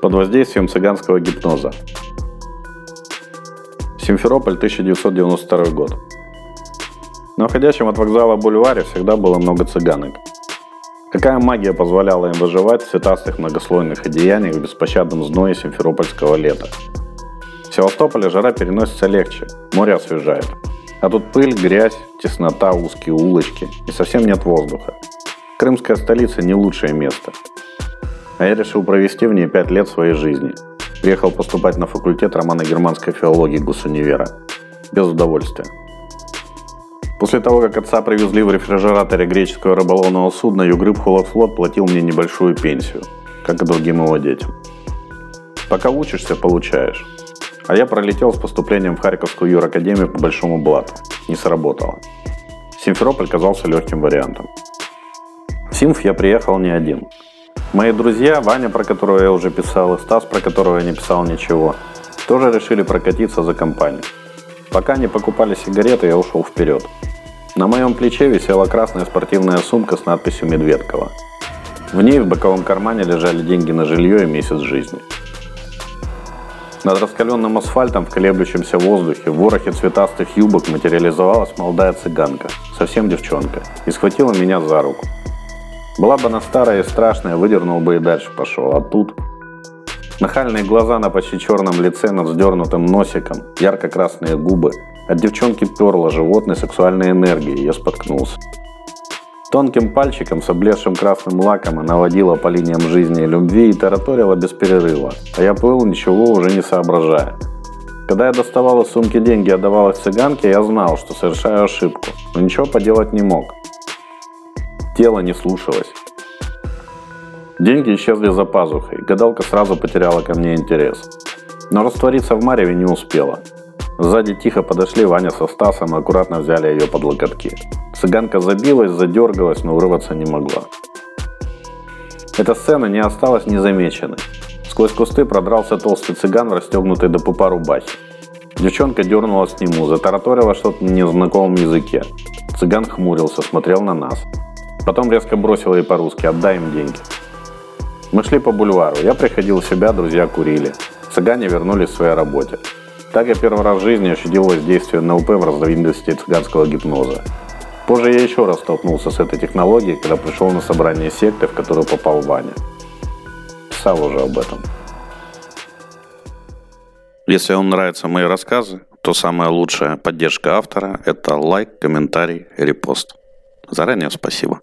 под воздействием цыганского гипноза. Симферополь, 1992 год. На уходящем от вокзала бульваре всегда было много цыганок. Какая магия позволяла им выживать в цветастых многослойных одеяниях в беспощадном зное симферопольского лета? В Севастополе жара переносится легче, море освежает. А тут пыль, грязь, теснота, узкие улочки и совсем нет воздуха. Крымская столица не лучшее место – а я решил провести в ней пять лет своей жизни. Приехал поступать на факультет романо-германской филологии Госунивера. Без удовольствия. После того, как отца привезли в рефрижераторе греческого рыболовного судна, Югрыб Холодфлот платил мне небольшую пенсию, как и другим его детям. Пока учишься, получаешь. А я пролетел с поступлением в Харьковскую юракадемию по большому блату. Не сработало. Симферополь казался легким вариантом. В Симф я приехал не один – Мои друзья, Ваня, про которого я уже писал, и Стас, про которого я не писал ничего, тоже решили прокатиться за компанию. Пока не покупали сигареты, я ушел вперед. На моем плече висела красная спортивная сумка с надписью «Медведкова». В ней в боковом кармане лежали деньги на жилье и месяц жизни. Над раскаленным асфальтом в колеблющемся воздухе в ворохе цветастых юбок материализовалась молодая цыганка, совсем девчонка, и схватила меня за руку – была бы она старая и страшная, выдернул бы и дальше пошел. А тут... Нахальные глаза на почти черном лице над вздернутым носиком, ярко-красные губы. От девчонки перло животной сексуальной энергией, я споткнулся. Тонким пальчиком с облезшим красным лаком она водила по линиям жизни и любви и тараторила без перерыва, а я плыл, ничего уже не соображая. Когда я доставал из сумки деньги и отдавал их цыганке, я знал, что совершаю ошибку, но ничего поделать не мог. Тело не слушалось. Деньги исчезли за пазухой, гадалка сразу потеряла ко мне интерес. Но раствориться в мареве не успела. Сзади тихо подошли Ваня со Стасом и аккуратно взяли ее под локотки. Цыганка забилась, задергалась, но вырваться не могла. Эта сцена не осталась незамеченной. Сквозь кусты продрался толстый цыган в расстегнутой до пупа рубахе. Девчонка дернулась к нему, затараторила что-то на незнакомом языке. Цыган хмурился, смотрел на нас. Потом резко бросила ей по-русски «отдай им деньги». Мы шли по бульвару. Я приходил в себя, друзья курили. Цыгане вернулись к своей работе. Так я первый раз в жизни ощутил воздействие НЛП в разновидности цыганского гипноза. Позже я еще раз столкнулся с этой технологией, когда пришел на собрание секты, в которую попал Ваня. Писал уже об этом. Если вам нравятся мои рассказы, то самая лучшая поддержка автора – это лайк, комментарий, репост. Заранее спасибо.